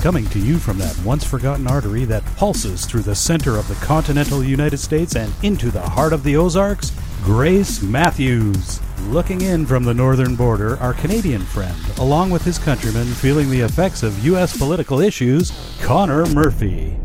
Coming to you from that once forgotten artery that pulses through the center of the continental United States and into the heart of the Ozarks, Grace Matthews. Looking in from the northern border, our Canadian friend, along with his countrymen feeling the effects of U.S. political issues, Connor Murphy.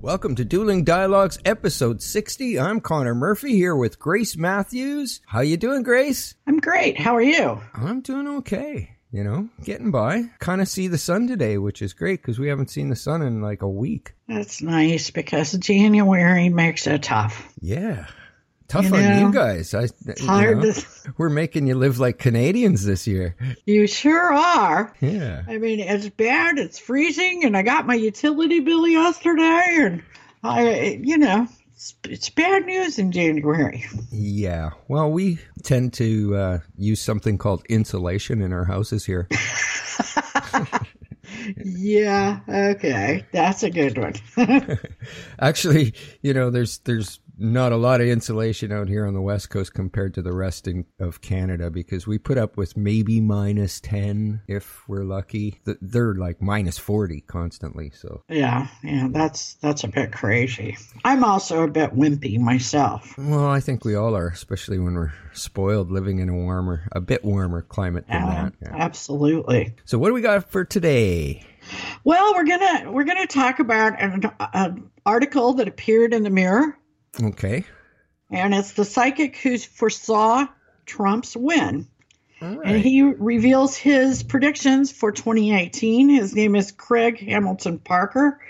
Welcome to Dueling Dialogues episode 60. I'm Connor Murphy here with Grace Matthews. How you doing, Grace? I'm great. How are you? I'm doing okay. You know, getting by. Kind of see the sun today, which is great because we haven't seen the sun in like a week. That's nice because January makes it tough. Yeah. Tough You on know, you guys. I, you hard know, to. We're making you live like Canadians this year. You sure are. Yeah. I mean, it's bad. It's freezing, and I got my utility bill yesterday, and I, you know, it's, bad news in January. Yeah. Well, we tend to uh, use something called insulation in our houses here. Yeah. Okay. That's a good one. Actually, you know, there's there's not a lot of insulation out here on the west coast compared to the rest in, of Canada because we put up with maybe minus 10 if we're lucky. They're like minus 40 constantly, so yeah. Yeah. That's that's a bit crazy. I'm also a bit wimpy myself. well, I think we all are, especially when we're spoiled living in a warmer, a bit warmer climate than that. Yeah. absolutely. So what do we got for today? Well, we're gonna we're gonna talk about an, an article that appeared in the Mirror, Okay. and it's the psychic who foresaw Trump's win, All and he reveals his predictions for 2018. His name is Craig Hamilton Parker.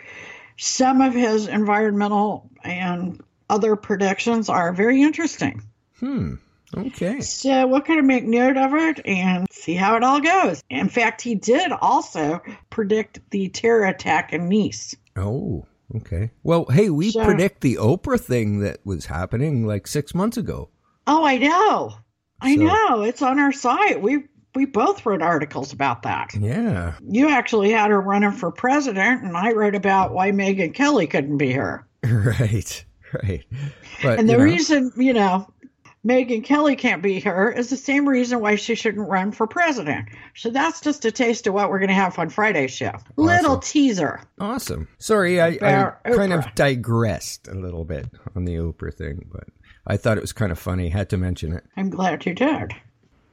Some of his environmental and other predictions are very interesting. Hmm. Okay. So we're going to make note of it and see how it all goes. In fact, he did also predict the terror attack in Nice. Oh, okay. Well, hey, we Sure. predict the Oprah thing that was happening like six months ago. Oh, I know. I So- know. It's on our site. We we both wrote articles about that. Yeah. You actually had her running for president, and I wrote about why Megyn Kelly couldn't be her. Right. Right. But And the you know, reason, you know, Megyn Kelly can't be her is the same reason why she shouldn't run for president. So that's just a taste of what we're going to have on Friday's show. Little teaser. awesome. Sorry, I, I kind of digressed a little bit on the Oprah thing, but I thought it was kind of funny. Had to mention it. I'm glad you did.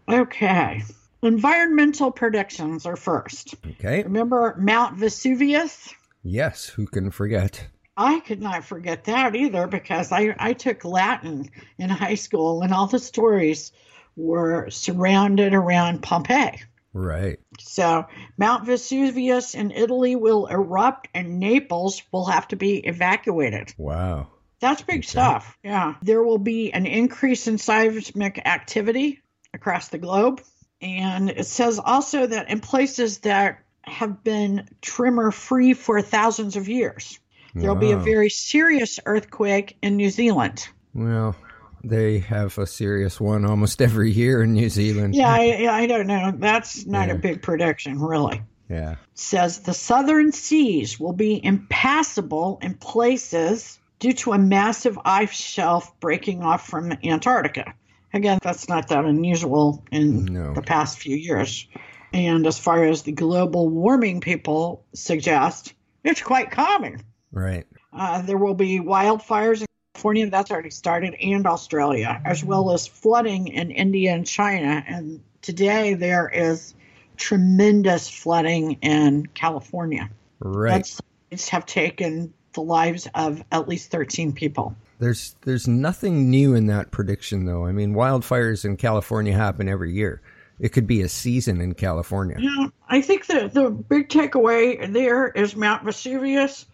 Okay. Environmental predictions are first. Okay. Remember Mount Vesuvius? Yes. Who can forget? I could not forget that either because I, I took Latin in high school and all the stories were surrounded around Pompeii. Right. So Mount Vesuvius in Italy will erupt and Naples will have to be evacuated. Wow. That's big stuff. Yeah. There will be an increase in seismic activity across the globe. And it says also that in places that have been tremor free for thousands of years, there'll be a very serious earthquake in New Zealand. Well, they have a serious one almost every year in New Zealand. Yeah, I, I don't know. That's not Yeah. a big prediction, really. Yeah. says the southern seas will be impassable in places due to a massive ice shelf breaking off from Antarctica. Again, that's not that unusual in No. the past few years. And as far as the global warming people suggest, it's quite common. Right. Uh, there will be wildfires in California, that's already started, and Australia, as well as flooding in India and China. And today there is tremendous flooding in California. Right. Floods have taken the lives of at least 13 people. There's there's nothing new in that prediction though. I mean, wildfires in California happen every year. It could be a season in California. Yeah, I think the, the big takeaway there is Mount Vesuvius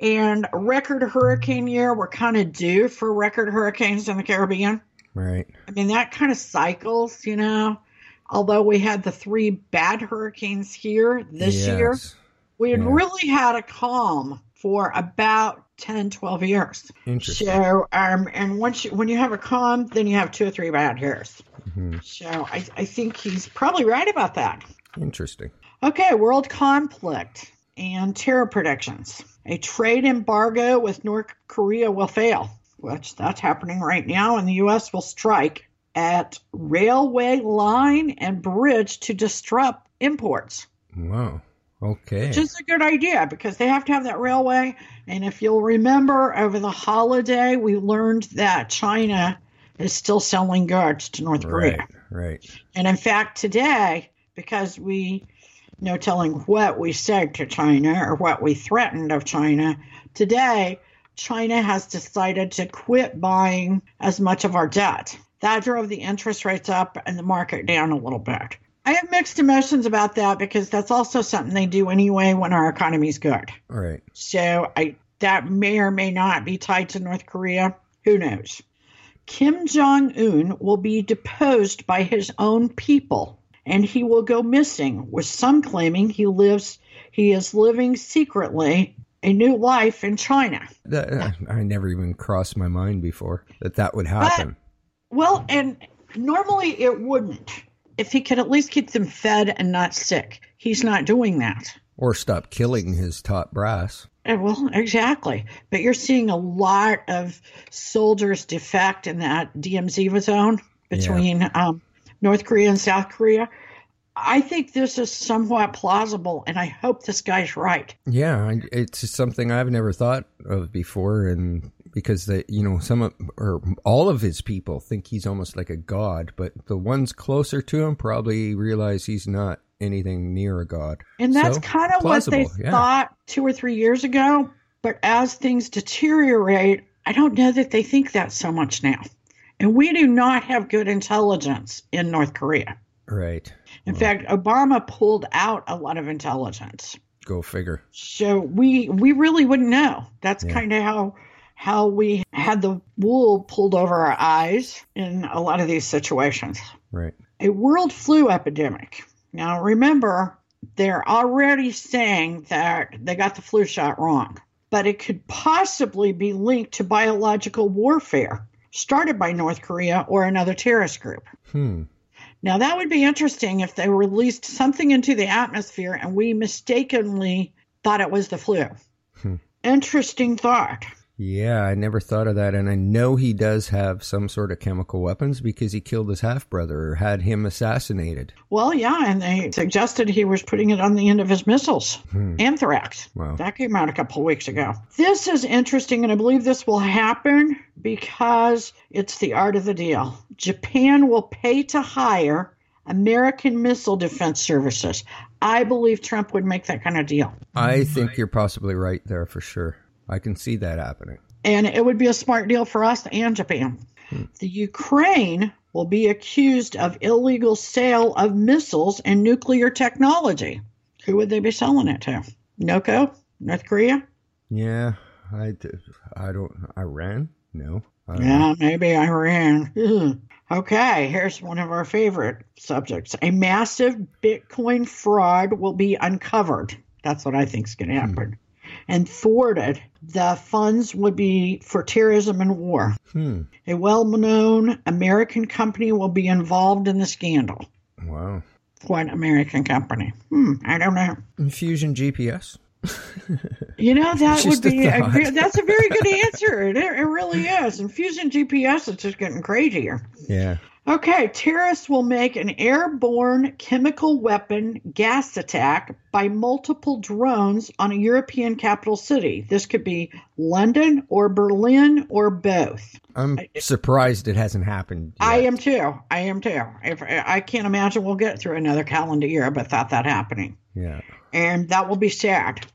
and record hurricane year. We're kind of due for record hurricanes in the Caribbean. Right. I mean, that kind of cycles, you know. Although we had the three bad hurricanes here this year, we had Yeah. really had a calm for about 10, 12 years. Interesting. So, um, and once you, when you have a calm, then you have two or three bad years. Mm-hmm. So I, I think he's probably right about that. Interesting. Okay, world conflict and terror predictions. A trade embargo with North Korea will fail, which that's happening right now, and the U.S. will strike at railway line and bridge to disrupt imports. Wow. Okay. Which is a good idea because they have to have that railway. And if you'll remember, over the holiday, we learned that China is still selling goods to North Korea. right. Right. And in fact, today, because we no telling what we said to China or what we threatened of China, today China has decided to quit buying as much of our debt. That drove the interest rates up and the market down a little bit. I have mixed emotions about that because that's also something they do anyway when our economy's good. All right. So I that may or may not be tied to North Korea. Who knows? Kim Jong Un will be deposed by his own people, and he will go missing. With some claiming he lives, he is living secretly a new life in China. That, I never even crossed my mind before that that would happen. Well, and normally it wouldn't. If he could at least keep them fed and not sick, he's not doing that. or stop killing his top brass. Uh, Well, exactly. But you're seeing a lot of soldiers defect in that DMZ zone between um, North Korea and South Korea. I think this is somewhat plausible, and I hope this guy's right. Yeah, it's something I've never thought of before, and because they, you know, some of, or all of his people think he's almost like a god, but the ones closer to him probably realize he's not anything near a god. And that's So, kind of what they yeah. thought two or three years ago. But as things deteriorate, I don't know that they think that so much now. And we do not have good intelligence in North Korea. Right. In fact, Obama pulled out a lot of intelligence. Go figure. So we we really wouldn't know. That's Yeah. kind of how how we had the wool pulled over our eyes in a lot of these situations. Right. A world flu epidemic. Now remember, they're already saying that they got the flu shot wrong, but it could possibly be linked to biological warfare started by North Korea or another terrorist group. Hmm. Now, that would be interesting if they released something into the atmosphere and we mistakenly thought it was the flu. Hmm. Interesting thought. Yeah, I never thought of that, and I know he does have some sort of chemical weapons because he killed his half brother or had him assassinated. Well, yeah, and they suggested he was putting it on the end of his missiles. Hmm. Anthrax. Wow. That came out a couple of weeks ago. This is interesting, and I believe this will happen because it's the art of the deal. Japan will pay to hire American missile defense services. I believe Trump would make that kind of deal. I think you're possibly right there for sure. I can see that happening. and it would be a smart deal for us and Japan. Hmm. The Ukraine will be accused of illegal sale of missiles and nuclear technology. Who would they be selling it to? NOCO? North Korea? Yeah, I, I don't. Iran? No. I know. Yeah, maybe Iran. Ugh. Okay, here's one of our favorite subjects. A massive Bitcoin fraud will be uncovered. That's what I think is going to hmm. happen. And thwarted. The funds would be for terrorism and war. Hmm. A well known American company will be involved in the scandal. Wow. What American company? Hmm, I don't know. Infusion GPS. You know, that would a be a, ve- that's a very good answer. It, it really is. And Fusion GPS is just getting crazier. Yeah. Okay, terrorists will make an airborne chemical weapon gas attack by multiple drones on a European capital city. This could be London or Berlin or both. I'm surprised it hasn't happened. Yet. I am too. I am too. If I can't imagine we'll get through another calendar year without that happening, Yeah. and that will be sad.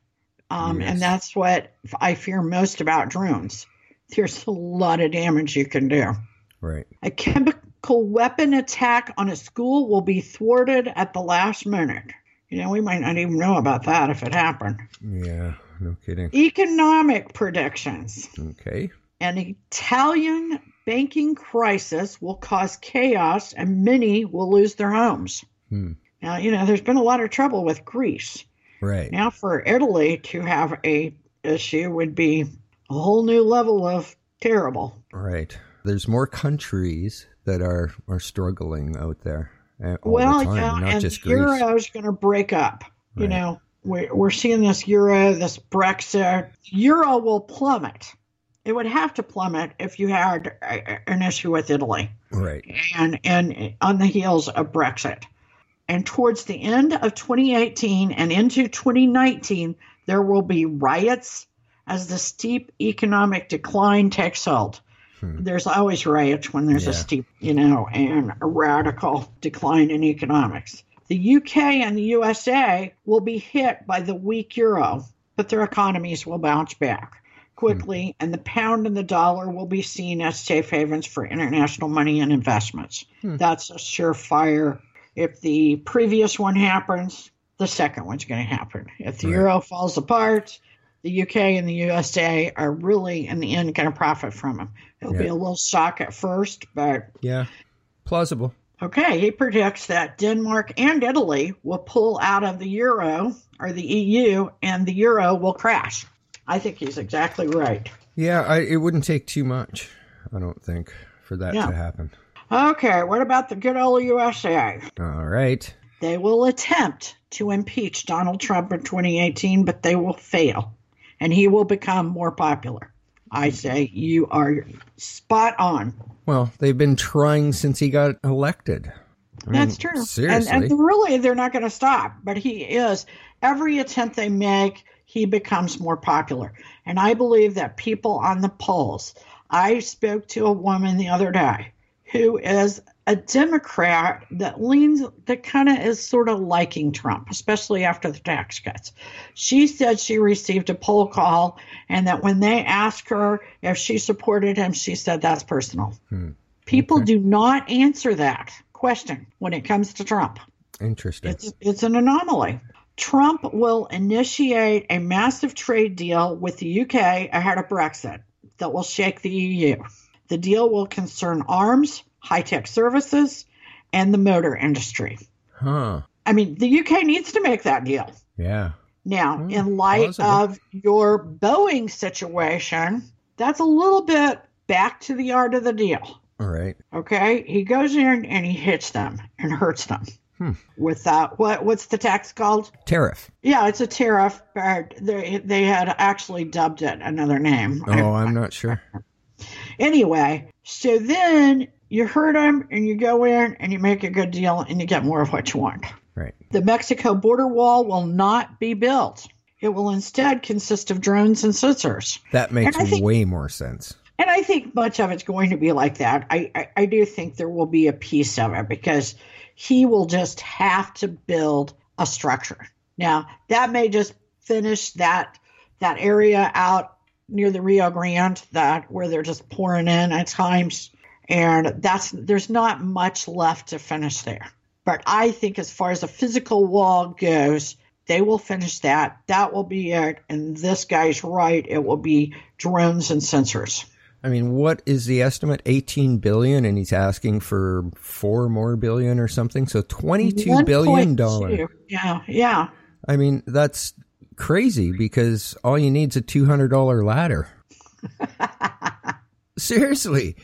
Um, Yes. And that's what I fear most about drones. There's a lot of damage you can do. Right. A chemical weapon attack on a school will be thwarted at the last minute. You know, we might not even know about that if it happened. Yeah. No kidding. Economic predictions. Okay. An Italian banking crisis will cause chaos and many will lose their homes. Hmm. Now, you know, there's been a lot of trouble with Greece. Right. Now, for Italy to have a issue would be a whole new level of terrible. Right. There's more countries that are are struggling out there. uh, well, the time, yeah, not and the euro is going to break up. You know, we're, we're seeing this euro, this Brexit. Euro will plummet. It would have to plummet if you had a, an issue with Italy Right. and and on the heels of Brexit. And towards the end of 2018 and into 2019, there will be riots as the steep economic decline takes hold. Hmm. There's always riots when there's Yeah. a steep, you know, and a radical decline in economics. The UK and the USA will be hit by the weak euro, but their economies will bounce back quickly, and the pound and the dollar will be seen as safe havens for international money and investments. Hmm. That's a surefire. If the previous one happens, the second one's going to happen. If the Right. euro falls apart, the UK and the USA are really, in the end, going to profit from them. It'll be a little shock at first, but Yeah. Plausible. Okay, he predicts that Denmark and Italy will pull out of the euro or the EU and the euro will crash. I think he's exactly right. Yeah, I, it wouldn't take too much, I don't think, for that Yeah. to happen. Okay, what about the good old USA? All right. They will attempt to impeach Donald Trump in 2018, but they will fail and he will become more popular. I say you are spot on. Well, they've been trying since he got elected. I mean, That's true. Seriously. And, and really, they're not going to stop. But he is. Every attempt they make, he becomes more popular. And I believe that people on the polls, I spoke to a woman the other day who is a Democrat that leans, that kind of is sort of liking Trump, especially after the tax cuts. She said she received a poll call and that when they asked her if she supported him, she said that's personal. Hmm. People Okay. do not answer that question when it comes to Trump. Interesting. It's it's an anomaly. Trump will initiate a massive trade deal with the UK ahead of Brexit that will shake the EU. The deal will concern arms, high-tech services, and the motor industry. huh. I mean, the UK needs to make that deal. Yeah. Now, Hmm, in light plausible. of your Boeing situation, that's a little bit back to the art of the deal. All right. Okay, he goes in and he hits them and hurts them Hmm. without what? What's the tax called? Tariff. Yeah, it's a tariff, but they they had actually dubbed it another name. Oh, I'm not sure. Anyway, so then you hurt them and you go in and you make a good deal and you get more of what you want. Right. The Mexico border wall will not be built. It will instead consist of drones and sensors. That makes think- way more sense. And I think much of it's going to be like that. I, I, I do think there will be a piece of it because he will just have to build a structure. Now, that may just finish that that area out near the Rio Grande that where they're just pouring in at times. And that's there's not much left to finish there. But I think as far as a physical wall goes, they will finish that. That will be it. And this guy's right. It will be drones and sensors. I mean, what is the estimate? 18 billion and he's asking for 4 more billion or something. So 22 billion dollars. Yeah, yeah. I mean, that's crazy because all you need is a $200 ladder. Seriously.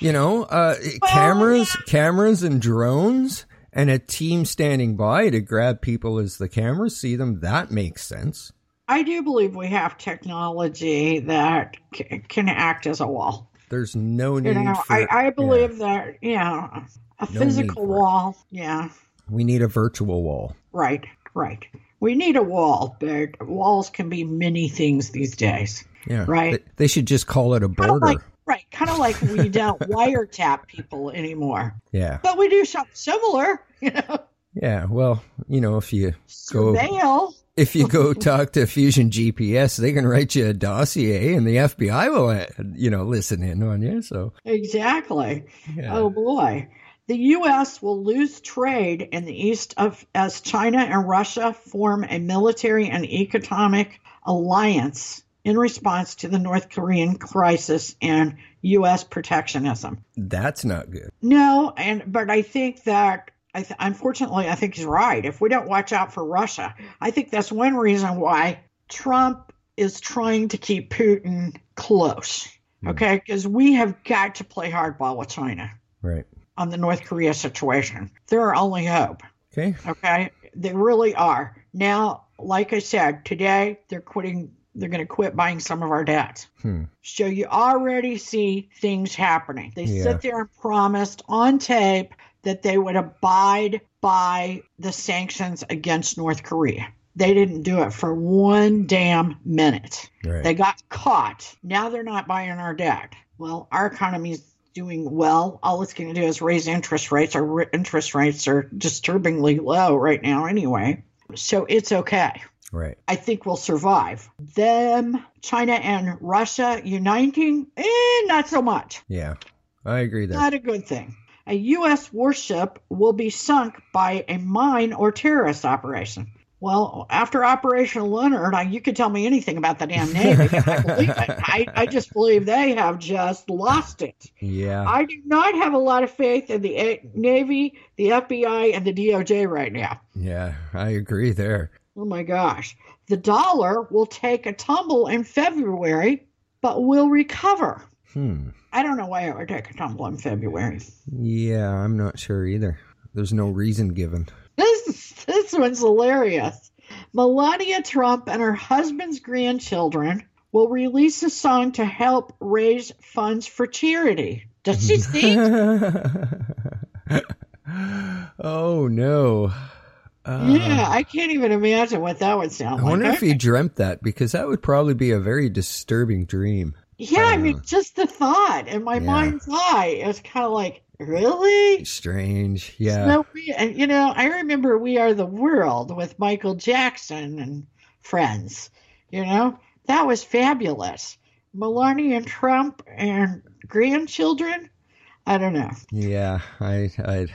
You know, uh, cameras, cameras and drones and a team standing by to grab people as the cameras see them. That makes sense. I do believe we have technology that c- can act as a wall. There's no need You know, for. I, I yeah. believe that, yeah, a No physical for it. wall. Yeah, we need a virtual wall. right, right. We need a wall, but walls can be many things these days. Yeah. Right. They, should just call it a border. like, right, kind of like we don't wiretap people anymore, yeah. but we do something similar. You know, Yeah. Well, you know, if you go surveil. if you go talk to Fusion GPS, they can write you a dossier, and the FBI will, uh, you know, listen in on you. So, Exactly. yeah. Oh boy. The U.S. will lose trade in the east of as China and Russia form a military and economic alliance in response to the North Korean crisis and U.S. protectionism. that's not good. No, and but I think that I th- unfortunately I think he's right. If we don't watch out for Russia, I think that's one reason why Trump is trying to keep Putin close. Hmm. Okay, because we have got to play hardball with China Right. on the North Korea situation. They're our only hope. Okay. Okay, they really are. Now, like I said, today they're quitting. They're going to quit buying some of our debt. Hmm. So you already see things happening. They Yeah. sit there and promised on tape that they would abide by the sanctions against North Korea. They didn't do it for one damn minute. Right. They got caught. Now they're not buying our debt. Well, our economy's doing well. All it's going to do is raise interest rates. Our interest rates are disturbingly low right now, anyway. So it's okay. Right. I think we'll survive. Them, China, and Russia uniting, eh, not so much. Yeah. I agree there. Not a good thing. A U.S. warship will be sunk by a mine or terrorist operation. Well, after Operation Leonard, I, you could tell me anything about the damn Navy. I believe it. I, I just believe they have just lost it. yeah. I do not have a lot of faith in the A- Navy, the FBI, and the DOJ right now. yeah. I agree there. Oh my gosh. The dollar will take a tumble in February, but will recover. Hmm. I don't know why it would take a tumble in February. Yeah. I'm not sure either. There's no reason given. This this one's hilarious. Melania Trump and her husband's grandchildren will release a song to help raise funds for charity. Does she think? oh no. Uh, yeah, I can't even imagine what that would sound I like. I wonder if he dreamt that because that would probably be a very disturbing dream. yeah, I uh, mean, just the thought in my Yeah. mind's eye, it was kind of like, really? Strange. Yeah. No, we, and you know, I remember We Are the World with Michael Jackson and friends. You know, that was fabulous. Melania and Trump and grandchildren. I don't know. Yeah. I. I.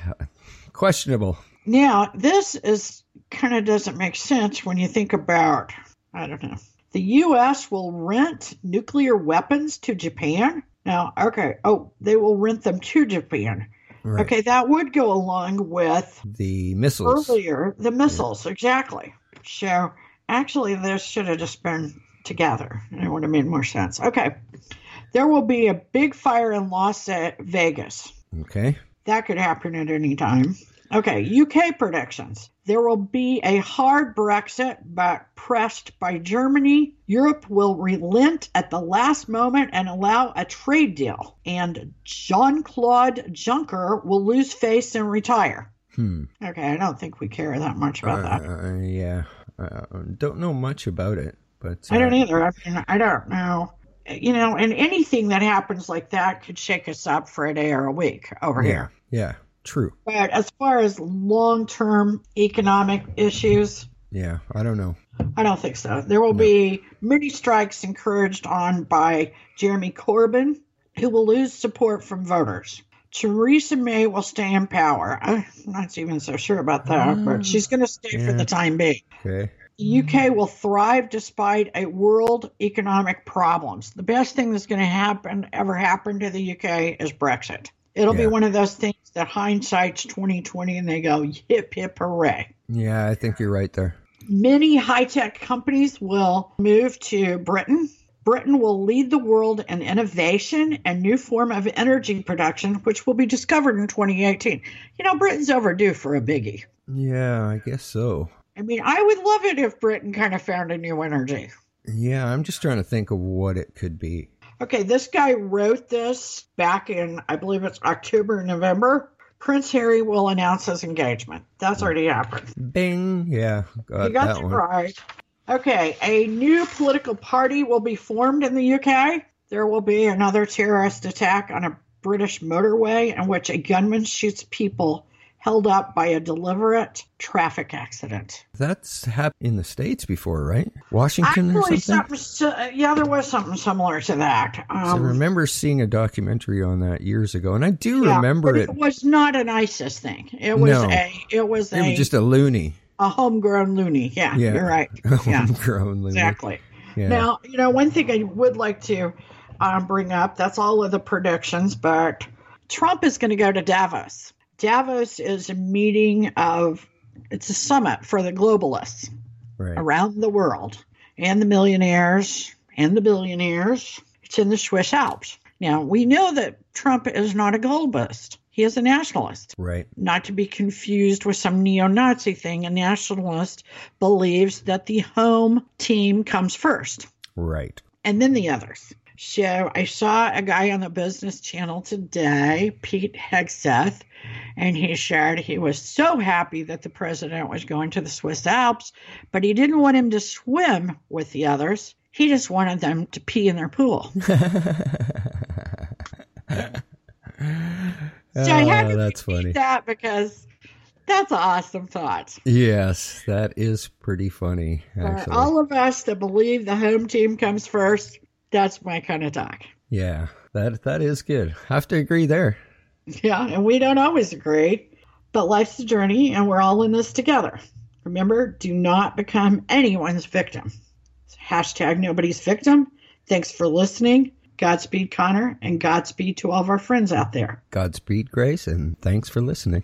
Questionable. Now, this is kind of doesn't make sense when you think about, I don't know. The U.S. will rent nuclear weapons to Japan. Now, okay. Oh, they will rent them to Japan. Right. Okay, that would go along with The missiles. earlier the missiles exactly so actually this should have just been together it would have made more sense okay there will be a big fire in las vegas Okay. that could happen at any time okay uk predictions there will be a hard brexit but pressed by germany europe will relent at the last moment and allow a trade deal and jean-claude juncker will lose face and retire Hmm. Okay, I don't think we care that much about that. Uh, yeah. Uh, don't know much about it, but I don't uh, either. I mean, I don't know. You know, and anything that happens like that could shake us up for a day or a week over Yeah. here. Yeah. True. But as far as long term economic issues, Yeah. I don't know. I don't think so. There will be many strikes encouraged on by Jeremy Corbyn, who will lose support from voters. Theresa May will stay in power. I'm not even so sure about that, but ah, she's going to stay for the time being. Okay. The UK will thrive despite a world economic problems. The best thing that's going to happen ever happen to the UK is Brexit. It'll be one of those things that hindsight's 2020 and they go hip hip hooray. Yeah, I think you're right there. Many high-tech companies will move to Britain. Britain will lead the world in innovation and new form of energy production which will be discovered in 2018. You know, Britain's overdue for a biggie. Yeah, I guess so. I mean, I would love it if Britain kind of found a new energy. Yeah, I'm just trying to think of what it could be. Okay, this guy wrote this back in, I believe it's October, November. Prince Harry will announce his engagement. That's hmm. already happened. Bing. Yeah, got, you got that that one. right. Okay, a new political party will be formed in the UK. There will be another terrorist attack on a British motorway in which a gunman shoots people held up by a deliberate traffic accident. That's happened in the states before, right? Washington or something. something, yeah, there was something similar to that. I Um, remember seeing a documentary on that years ago, and I do Yeah, remember it. It was not an ISIS thing. It was No. a it was It a was just a loony. a homegrown loony. Yeah, Yeah. you're right. Yeah, Homegrown loony. exactly. Yeah. Now, you know, one thing I would like to um, bring up. That's all of the predictions, but Trump is going to go to Davos. Davos is a meeting of it's a summit for the globalists right. around the world and the millionaires and the billionaires. It's in the Swiss Alps. Now, we know that Trump is not a globalist. He is a nationalist. Right. Not to be confused with some neo Nazi thing. A nationalist believes that the home team comes first Right. and then the others. So I saw a guy on the Business Channel today, Pete Hegseth, and he shared he was so happy that the president was going to the Swiss Alps, but he didn't want him to swim with the others. He just wanted them to pee in their pool. so I had Oh, to that's repeat funny. that because that's an awesome thought. Yes, that is pretty funny, For all of us that believe the home team comes first, that's my kind of talk. yeah, that that is good. I have to agree there. Yeah, and we don't always agree, but life's a journey and we're all in this together. Remember, do not become anyone's victim. Hashtag nobody's victim. Thanks for listening. Godspeed, Connor, and Godspeed to all of our friends out there. Godspeed, Grace, and thanks for listening.